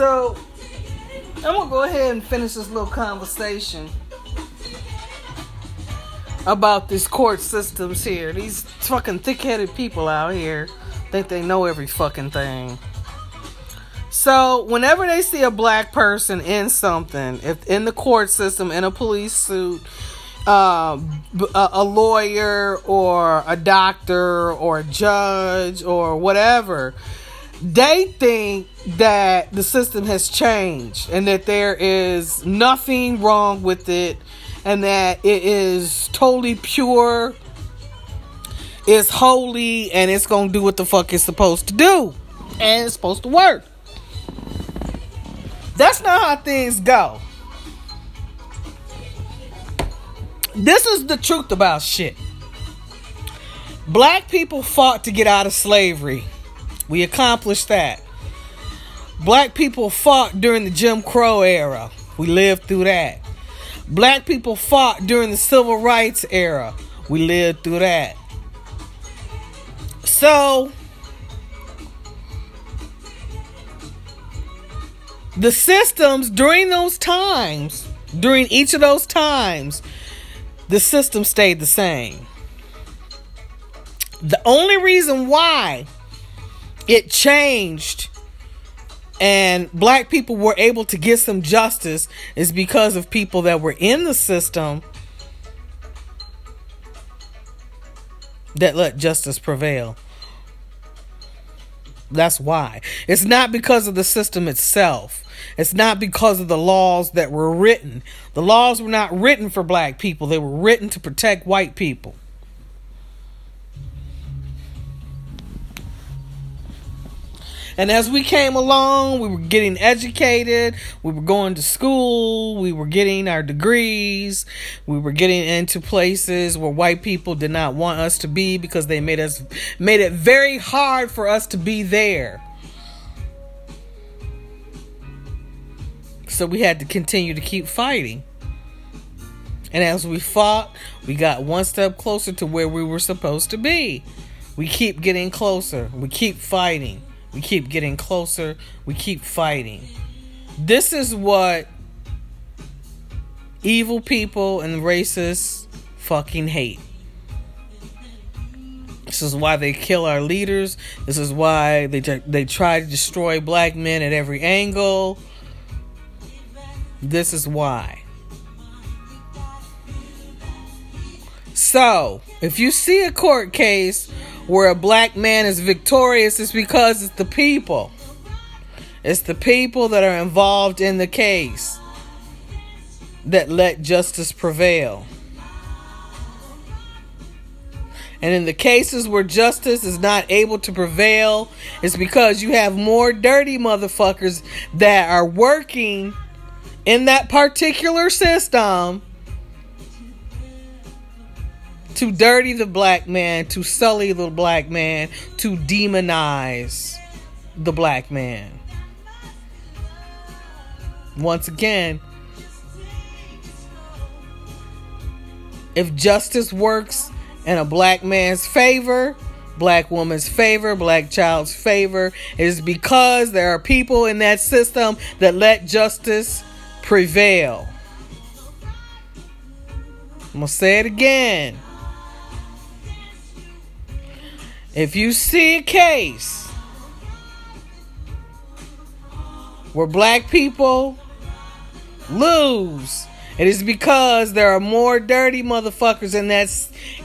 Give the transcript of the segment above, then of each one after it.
So I'm gonna go ahead and finish this little conversation about these court systems here. These fucking thick-headed people out here think they know every fucking thing. So whenever they see a black person in something, if in the court system, in a police suit, uh, a, a lawyer or a doctor or a judge or whatever, they think that the system has changed and that there is nothing wrong with it and that it is totally pure, it's holy, and it's gonna do what the fuck it's supposed to do. And it's supposed to work. That's not how things go. This is the truth about shit. Black people fought to get out of slavery. We accomplished that. Black people fought during the Jim Crow era. We lived through that. Black people fought during the civil rights era. We lived through that. So, the systems during those times, during each of those times, the system stayed the same. The only reason why it changed and black people were able to get some justice is because of people that were in the system that let justice prevail. That's why. It's not because of the system itself. It's not because of the laws that were written. The laws were not written for black people, they were written to protect white people. And as we came along, we were getting educated, we were going to school, we were getting our degrees, we were getting into places where white people did not want us to be because they made us made it very hard for us to be there. So we had to continue to keep fighting. And as we fought, we got one step closer to where we were supposed to be. We keep getting closer. We keep fighting. We keep getting closer. We keep fighting. This is what evil people and racists fucking hate. This is why they kill our leaders. This is why they they try to destroy black men at every angle. This is why. So, if you see a court case where a black man is victorious is because it's the people. It's the people that are involved in the case that let justice prevail. And in the cases where justice is not able to prevail, it's because you have more dirty motherfuckers that are working in that particular system to dirty the black man, to sully the black man, to demonize the black man. Once again, if justice works in a black man's favor, black woman's favor, black child's favor, it is because there are people in that system that let justice prevail. I'm going to say it again. If you see a case where black people lose, it is because there are more dirty motherfuckers in that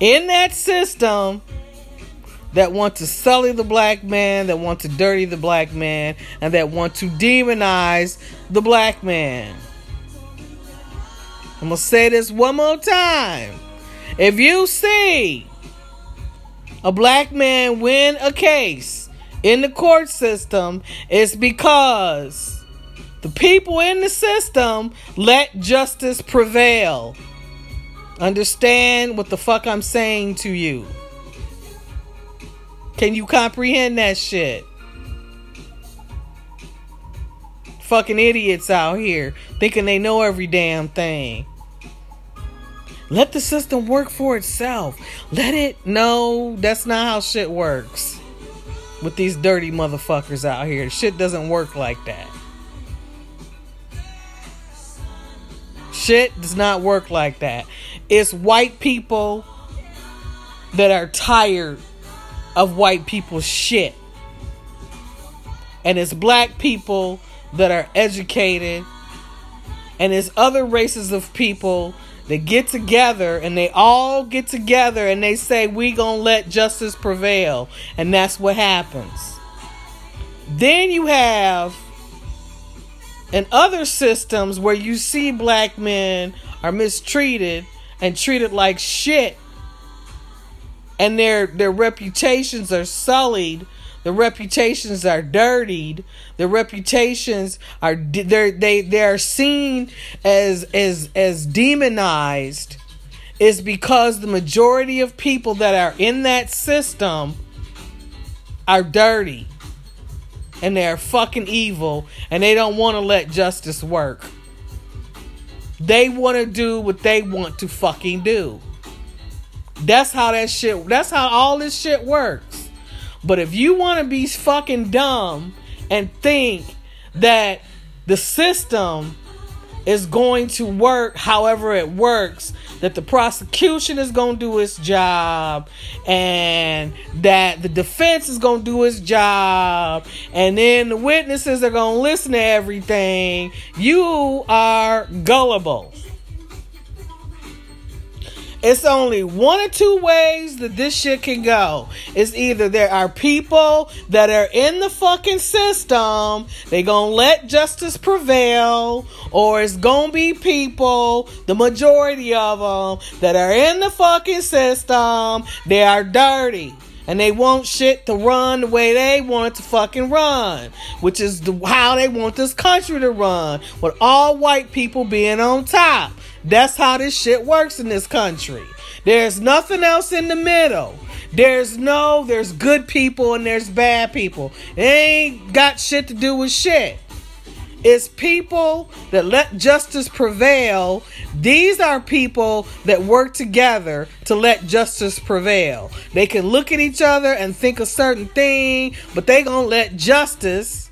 in that system that want to sully the black man, that want to dirty the black man, and that want to demonize the black man. I'm gonna say this one more time. If you see a black man win a case in the court system, it's because the people in the system let justice prevail. Understand what the fuck I'm saying to you? Can you comprehend that shit? Fucking idiots out here thinking they know every damn thing. Let the system work for itself. Let it know that's not how shit works with these dirty motherfuckers out here. Shit doesn't work like that. Shit does not work like that. It's white people that are tired of white people's shit. And it's black people that are educated. And it's other races of people that get together and they all get together and they say, We gonna let justice prevail. And that's what happens. Then you have in other systems where you see black men are mistreated and treated like shit and their their reputations are sullied the reputations are dirtied. The reputations are they they they are seen as as as demonized. Is because the majority of people that are in that system are dirty. And they're fucking evil. And they don't want to let justice work. They want to do what they want to fucking do. That's how that shit that's how all this shit works. But if you want to be fucking dumb and think that the system is going to work however it works, that the prosecution is going to do its job, and that the defense is going to do its job, and then the witnesses are going to listen to everything, you are gullible. It's only one or two ways that this shit can go. It's either there are people that are in the fucking system, they gonna let justice prevail, or it's gonna be people, the majority of them, that are in the fucking system, they are dirty and they want shit to run the way they want it to fucking run, which is the, how they want this country to run, with all white people being on top. That's how this shit works in this country. There's nothing else in the middle. There's no, there's good people and there's bad people. It ain't got shit to do with shit. It's people that let justice prevail. These are people that work together to let justice prevail. They can look at each other and think a certain thing, but they gonna let justice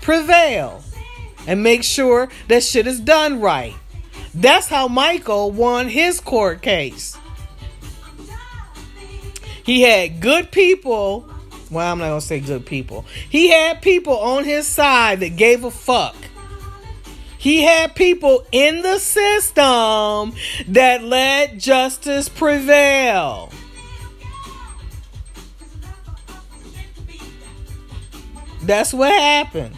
prevail and make sure that shit is done right. That's how Michael won his court case. He had good people. Well, I'm not to say good people. He had people on his side that gave a fuck. He had people in the system that let justice prevail. That's what happened.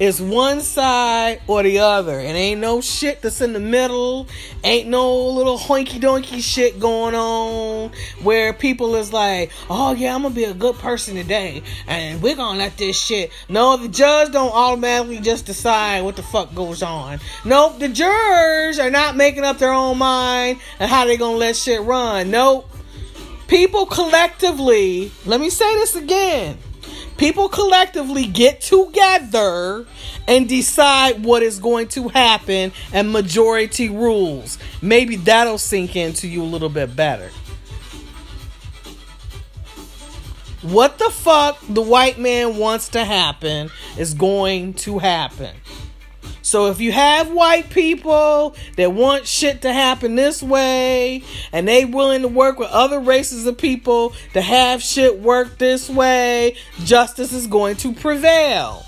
It's one side or the other. And ain't no shit that's in the middle. Ain't no little hoinky doinky shit going on where people is like, oh yeah, I'm gonna be a good person today. And we're gonna let this shit. No, the judge don't automatically just decide what the fuck goes on. Nope, the jurors are not making up their own mind and how they gonna let shit run. Nope. People collectively, let me say this again people collectively get together and decide what is going to happen and majority rules. Maybe that'll sink into you a little bit better. What the fuck the white man wants to happen is going to happen. So if you have white people that want shit to happen this way and they willing to work with other races of people to have shit work this way, justice is going to prevail.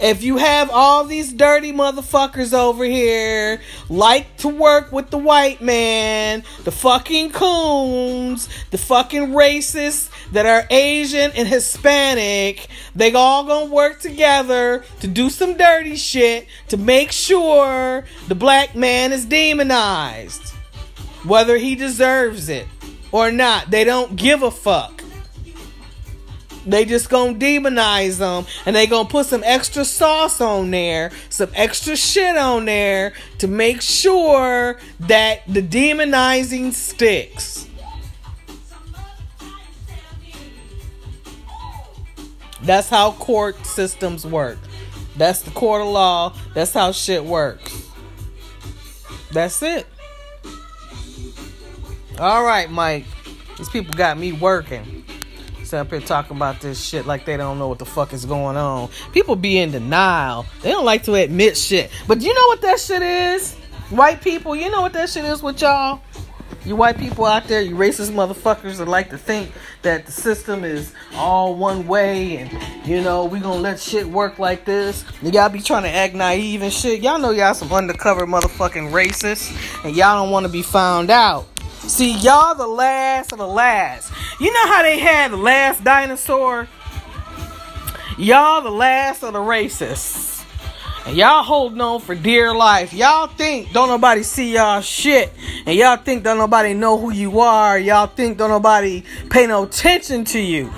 If you have all these dirty motherfuckers over here like to work with the white man, the fucking coons, the fucking racists that are Asian and Hispanic, they all gonna work together to do some dirty shit to make sure the black man is demonized. Whether he deserves it or not, they don't give a fuck. They just gonna demonize them and they gonna put some extra sauce on there, some extra shit on there to make sure that the demonizing sticks. That's how court systems work. That's the court of law. That's how shit works. That's it. All right, Mike. These people got me working. Sit up here talking about this shit like they don't know what the fuck is going on. People be in denial. They don't like to admit shit. But you know what that shit is? White people, you know what that shit is with y'all? You white people out there, you racist motherfuckers that like to think that the system is all one way and, you know, we gonna let shit work like this. Y'all be trying to act naive and shit. Y'all know y'all some undercover motherfucking racists and y'all don't want to be found out. See, y'all the last of the last. You know how they had the last dinosaur? Y'all the last of the racists. And y'all holding on for dear life. Y'all think don't nobody see y'all shit. And y'all think don't nobody know who you are. Y'all think don't nobody pay no attention to you.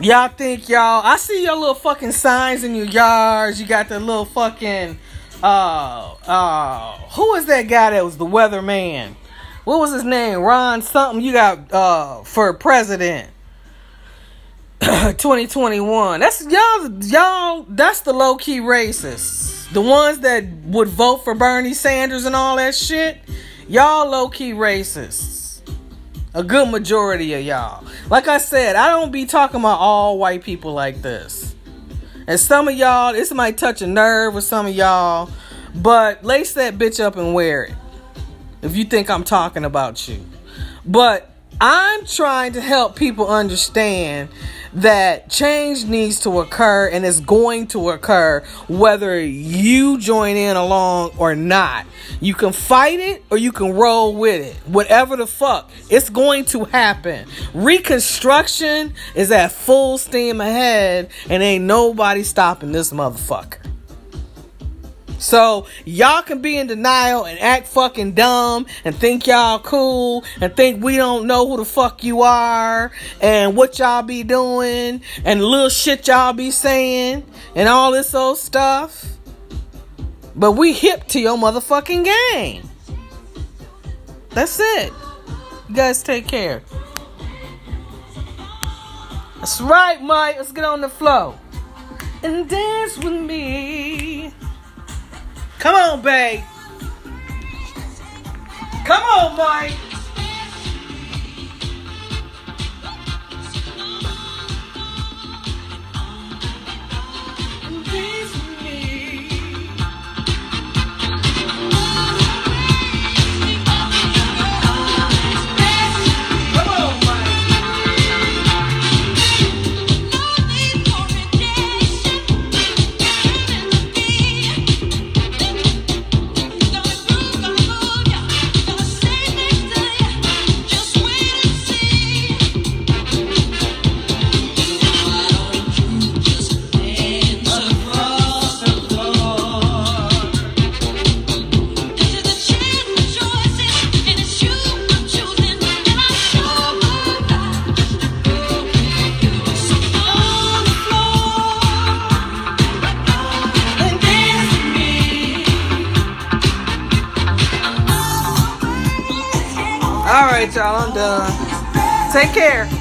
Y'all think y'all I see your little fucking signs in your yards. You got the little fucking uh uh who is that guy that was the weatherman? What was his name? Ron something you got uh for president. 2021. That's y'all y'all that's the low key racists. The ones that would vote for Bernie Sanders and all that shit. Y'all low key racists. A good majority of y'all. Like I said, I don't be talking about all white people like this. And some of y'all, this might touch a nerve with some of y'all, but lace that bitch up and wear it. If you think I'm talking about you. But I'm trying to help people understand that change needs to occur and it's going to occur whether you join in along or not. You can fight it or you can roll with it. Whatever the fuck, it's going to happen. Reconstruction is at full steam ahead and ain't nobody stopping this motherfucker. So y'all can be in denial and act fucking dumb and think y'all cool and think we don't know who the fuck you are and what y'all be doing and little shit y'all be saying and all this old stuff. But we hip to your motherfucking game. That's it. You guys take care. That's right, Mike. Let's get on the flow. And dance with me. Come on, babe. Come on, Mike. Y'all. I'm done. Take care.